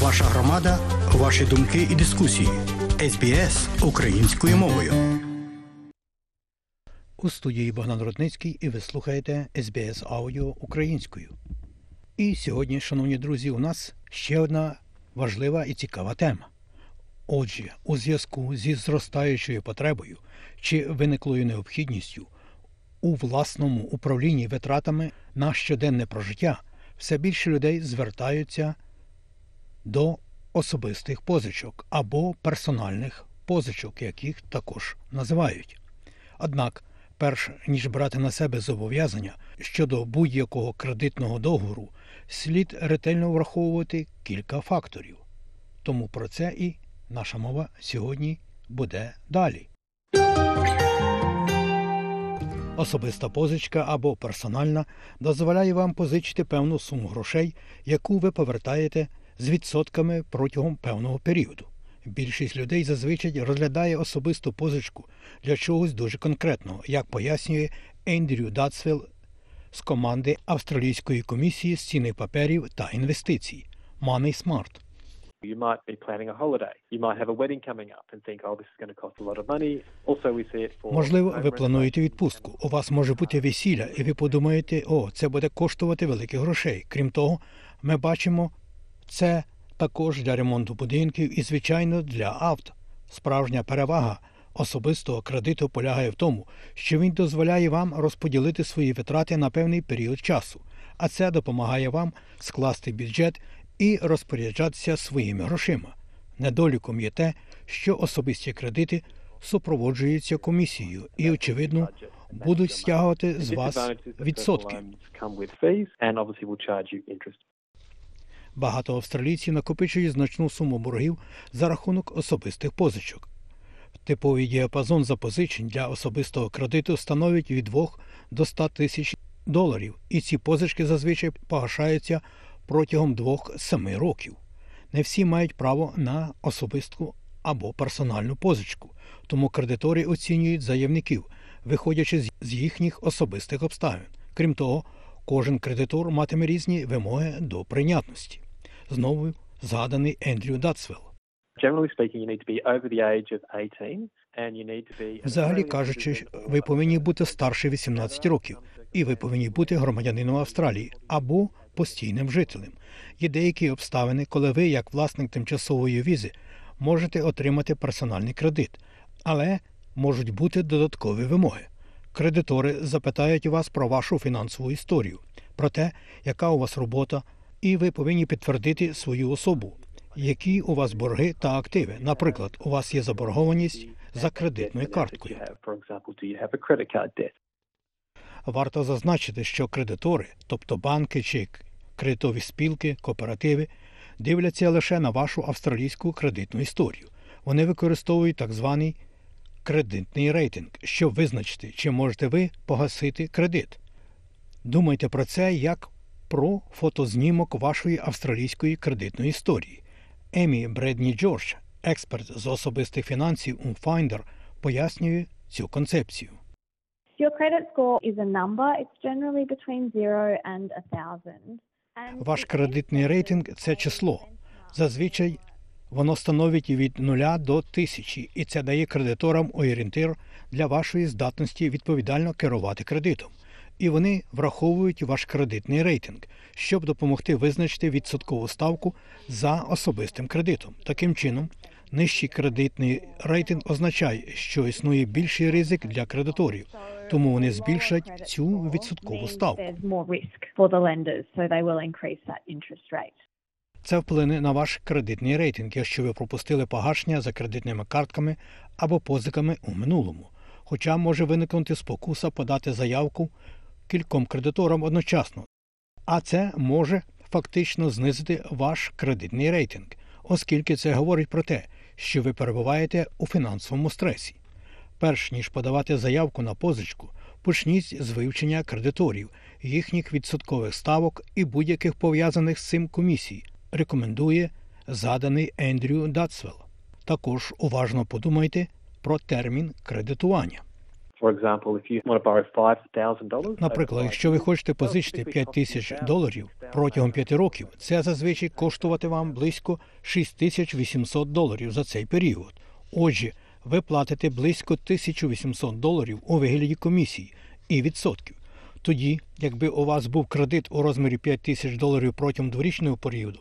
Ваша громада, ваші думки і дискусії. СБС українською мовою. У студії Богдан Рудницький і ви слухаєте СБС Аудіо українською. І сьогодні, шановні друзі, у нас ще одна важлива і цікава тема. Отже, у зв'язку зі зростаючою потребою чи виниклою необхідністю у власному управлінні витратами на щоденне прожиття все більше людей звертаються до особистих позичок або персональних позичок, яких також називають. Однак, перш ніж брати на себе зобов'язання щодо будь-якого кредитного договору, слід ретельно враховувати кілька факторів. Тому про це і наша мова сьогодні буде далі. Особиста позичка або персональна дозволяє вам позичити певну суму грошей, яку ви повертаєте з відсотками протягом певного періоду. Більшість людей зазвичай розглядає особисту позичку для чогось дуже конкретного, як пояснює Ендрю Датсвіл з команди Австралійської комісії з цінних паперів та інвестицій Money Smart. You might be planning a holiday. You might have a wedding coming up and think, oh, this is going to cost a lot of money. Also, we see it for Можливо, ви плануєте відпустку. У вас може бути весілля, і ви подумаєте, о, це буде коштувати великих грошей. Крім того, ми бачимо це також для ремонту будинків і, звичайно, для авто. Справжня перевага особистого кредиту полягає в тому, що він дозволяє вам розподілити свої витрати на певний період часу, а це допомагає вам скласти бюджет і розпоряджатися своїми грошима. Недоліком є те, що особисті кредити супроводжуються комісією і, очевидно, будуть стягувати з вас відсотки. Багато австралійців накопичують значну суму боргів за рахунок особистих позичок. Типовий діапазон запозичень для особистого кредиту становить від 2 до 100 тисяч доларів, і ці позички зазвичай погашаються протягом 2-7 років. Не всі мають право на особисту або персональну позичку, тому кредитори оцінюють заявників, виходячи з- їхніх особистих обставин. Крім того, кожен кредитор матиме різні вимоги до прийнятності. Знову згаданий Ендрю Датсвелл. Generally speaking, you need to be over the age of 18 and you need to be an Взагалі кажучи, ви повинні бути старше 18 років, і ви повинні бути громадянином Австралії або постійним жителем. Є деякі обставини, коли ви, як власник тимчасової візи, можете отримати персональний кредит, але можуть бути додаткові вимоги. Кредитори запитають вас про вашу фінансову історію, про те, яка у вас робота, і ви повинні підтвердити свою особу, які у вас борги та активи. Наприклад, у вас є заборгованість за кредитною карткою. Варто зазначити, що кредитори, тобто банки чи кредитові спілки, кооперативи, дивляться лише на вашу австралійську кредитну історію. Вони використовують так званий кредитний рейтинг, щоб визначити, чи можете ви погасити кредит. Думайте про це як про фотознімок вашої австралійської кредитної історії. Емі Бредні Джордж, експерт з особистих фінансів у Finder, пояснює цю концепцію. Your credit score is a number. It's generally between zero and a thousand. And Ваш кредитний рейтинг це число. Зазвичай воно становить від 0 до 1000, і це дає кредиторам орієнтир для вашої здатності відповідально керувати кредитом. І вони враховують ваш кредитний рейтинг, щоб допомогти визначити відсоткову ставку за особистим кредитом. Таким чином, нижчий кредитний рейтинг означає, що існує більший ризик для кредиторів, тому вони збільшать цю відсоткову ставку. Це вплине на ваш кредитний рейтинг, якщо ви пропустили погашення за кредитними картками або позиками у минулому. Хоча може виникнути спокуса подати заявку кільком кредиторам одночасно, а це може фактично знизити ваш кредитний рейтинг, оскільки це говорить про те, що ви перебуваєте у фінансовому стресі. Перш ніж подавати заявку на позичку, почніть з вивчення кредиторів, їхніх відсоткових ставок і будь-яких пов'язаних з цим комісій, рекомендує заданий Ендрю Датсвелл. Також уважно подумайте про термін кредитування. Наприклад, якщо ви хочете позичити 5 тисяч доларів протягом 5 років, це зазвичай коштувати вам близько 6800 доларів за цей період. Отже, ви платите близько 1800 доларів у вигляді комісії і відсотків. Тоді, якби у вас був кредит у розмірі 5 тисяч доларів протягом дворічного періоду,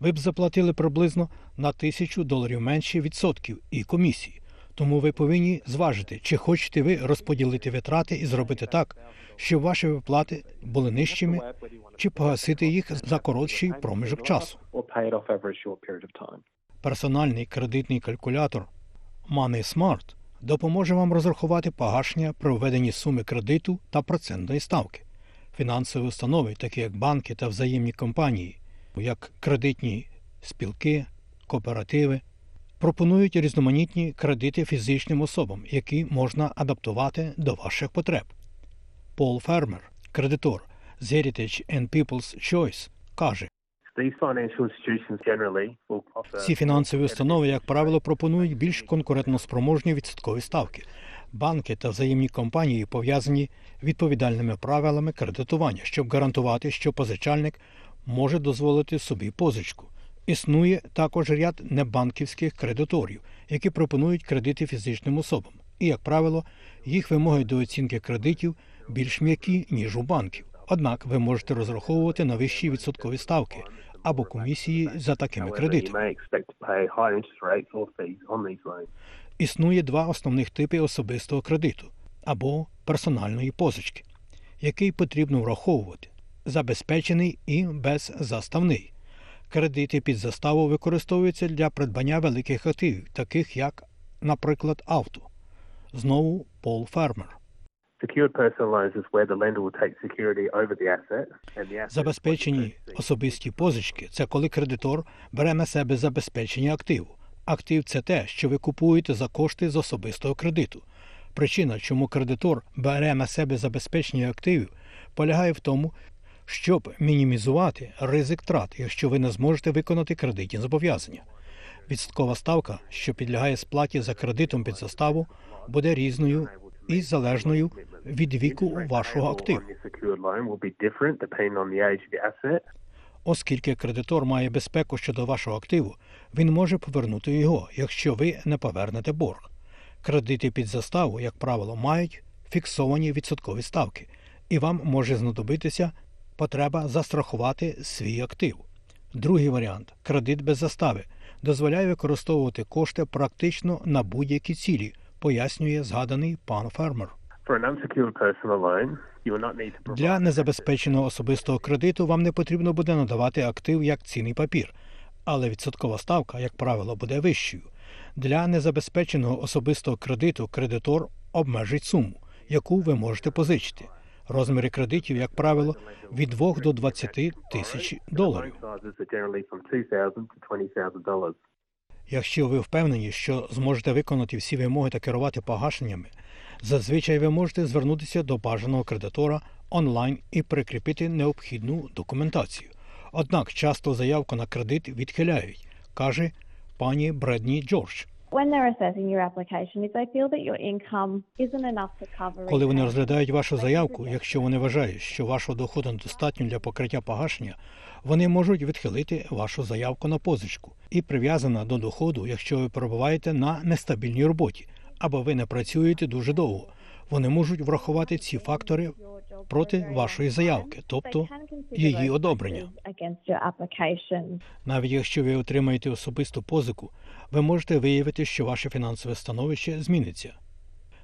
ви б заплатили приблизно на тисячу доларів менше відсотків і комісії. Тому ви повинні зважити, чи хочете ви розподілити витрати і зробити так, щоб ваші виплати були нижчими, чи погасити їх за коротший проміжок часу. Персональний кредитний калькулятор Money Smart допоможе вам розрахувати погашення при введенні суми кредиту та процентної ставки. Фінансові установи, такі як банки та взаємні компанії, як кредитні спілки, кооперативи, пропонують різноманітні кредити фізичним особам, які можна адаптувати до ваших потреб. Пол Фермер, кредитор з Heritage and People's Choice, каже, ці фінансові установи, як правило, пропонують більш конкурентноспроможні відсоткові ставки. Банки та взаємні компанії пов'язані відповідальними правилами кредитування, щоб гарантувати, що позичальник може дозволити собі позичку. Існує також ряд небанківських кредиторів, які пропонують кредити фізичним особам. І, як правило, їх вимоги до оцінки кредитів більш м'які, ніж у банків. Однак ви можете розраховувати на вищі відсоткові ставки або комісії за такими кредитами. Існує два основних типи особистого кредиту або персональної позички, який потрібно враховувати забезпечений і беззаставний. Кредити під заставу використовуються для придбання великих активів, таких як, наприклад, авто. Знову Пол Фермер. Забезпечені особисті позички це коли кредитор бере на себе забезпечення активу. Актив це те, що ви купуєте за кошти з особистого кредиту. Причина, чому кредитор бере на себе забезпечення активів, полягає в тому, щоб мінімізувати ризик трат, якщо ви не зможете виконати кредитні зобов'язання. Відсоткова ставка, що підлягає сплаті за кредитом під заставу, буде різною і залежною від віку вашого активу. Оскільки кредитор має безпеку щодо вашого активу, він може повернути його, якщо ви не повернете борг. Кредити під заставу, як правило, мають фіксовані відсоткові ставки, і вам може знадобитися потреба застрахувати свій актив. Другий варіант кредит без застави дозволяє використовувати кошти практично на будь-які цілі, пояснює згаданий пан фермер. Для незабезпеченого особистого кредиту вам не потрібно буде надавати актив як цінний папір, але відсоткова ставка, як правило, буде вищою. Для незабезпеченого особистого кредиту кредитор обмежить суму, яку ви можете позичити. Розміри кредитів, як правило, від 2 до 20 тисяч доларів. Loan sizes are generally from $2,000 to $20,000. Якщо ви впевнені, що зможете виконати всі вимоги та керувати погашеннями, зазвичай ви можете звернутися до бажаного кредитора онлайн і прикріпити необхідну документацію. Однак часто заявку на кредит відхиляють, каже пані Бредні Джордж. Коли вони розглядають вашу заявку, якщо вони вважають, що вашого доходу недостатньо для покриття погашення, вони можуть відхилити вашу заявку на позичку і прив'язана до доходу, якщо ви перебуваєте на нестабільній роботі або ви не працюєте дуже довго. Вони можуть врахувати ці фактори проти вашої заявки, тобто її одобрення. Навіть якщо ви отримаєте особисту позику, ви можете виявити, що ваше фінансове становище зміниться.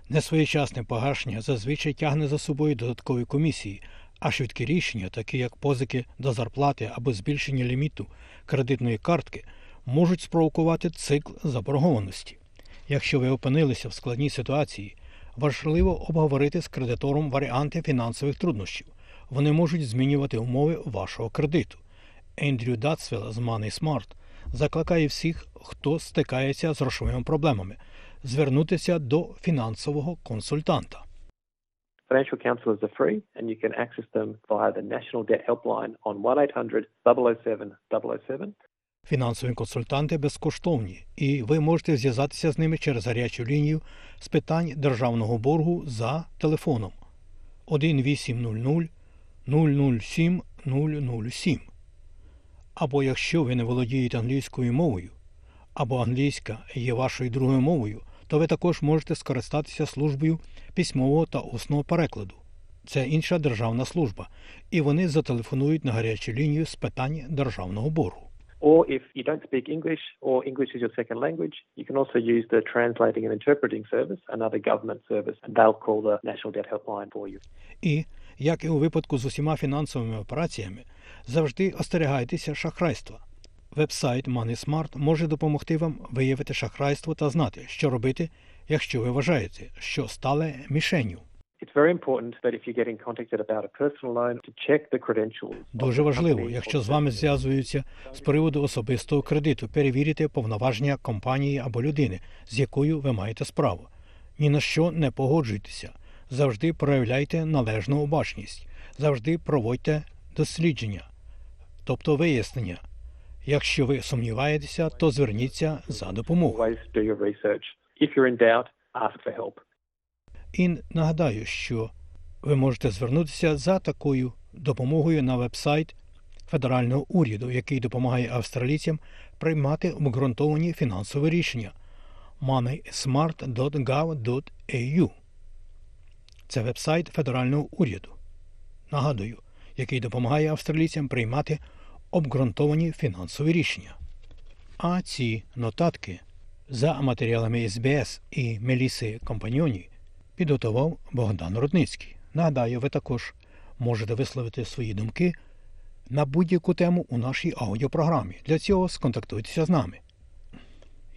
Несвоєчасне погашення зазвичай тягне за собою додаткові комісії, а швидкі рішення, такі як позики до зарплати або збільшення ліміту кредитної картки, можуть спровокувати цикл заборгованості. Якщо ви опинилися в складній ситуації, важливо обговорити з кредитором варіанти фінансових труднощів. Вони можуть змінювати умови вашого кредиту. Ендрю Датсвелл з Money Smart закликає всіх, хто стикається з грошовими проблемами, звернутися до фінансового консультанта. Financial counsellors are free and you can access them via the National Debt Helpline on 1 800 007 007. Фінансові консультанти безкоштовні, і ви можете зв'язатися з ними через гарячу лінію з питань державного боргу за телефоном 1800 007 007. Або якщо ви не володієте англійською мовою, або англійська є вашою другою мовою, то ви також можете скористатися службою письмового та усного перекладу. Це інша державна служба, і вони зателефонують на гарячу лінію з питань державного боргу. Or if you don't speak English or English is your second language, you can also use the Translating and Interpreting Service, another government service, and they'll call the National Debt Helpline for you. І, як і у випадку з усіма фінансовими операціями, завжди остерігайтеся шахрайства. Вебсайт MoneySmart може допомогти вам виявити шахрайство та знати, що робити, якщо ви вважаєте, що стали мішенню. Дуже важливо, якщо з вами зв'язуються з приводу особистого кредиту, перевірити повноваження компанії або людини, з якою ви маєте справу. Ні на що не погоджуйтеся. Завжди проявляйте належну обачність, завжди проводьте дослідження, тобто вияснення. Якщо ви сумніваєтеся, то зверніться за допомогою. І нагадаю, що ви можете звернутися за такою допомогою на вебсайт федерального уряду, який допомагає австралійцям приймати обґрунтовані фінансові рішення moneysmart.gov.au. Це вебсайт федерального уряду. Нагадую, який допомагає австралійцям приймати обґрунтовані фінансові рішення. А ці нотатки за матеріалами СБС і Меліси Компаньоні підготував Богдан Рудницький. Нагадаю, ви також можете висловити свої думки на будь-яку тему у нашій аудіопрограмі. Для цього сконтактуйтеся з нами.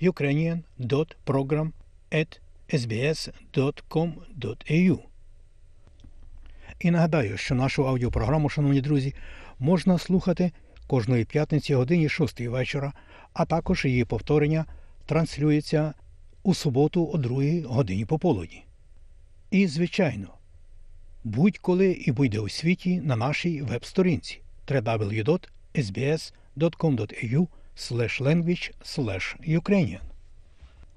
ukrainian.program.sbs.com.au І нагадаю, що нашу аудіопрограму, шановні друзі, можна слухати кожної п'ятниці годині 6 вечора, а також її повторення транслюється у суботу о 2 годині пополудні. І, звичайно, будь-коли і будь-де у світі на нашій веб-сторінці www.sbs.com.au language Ukrainian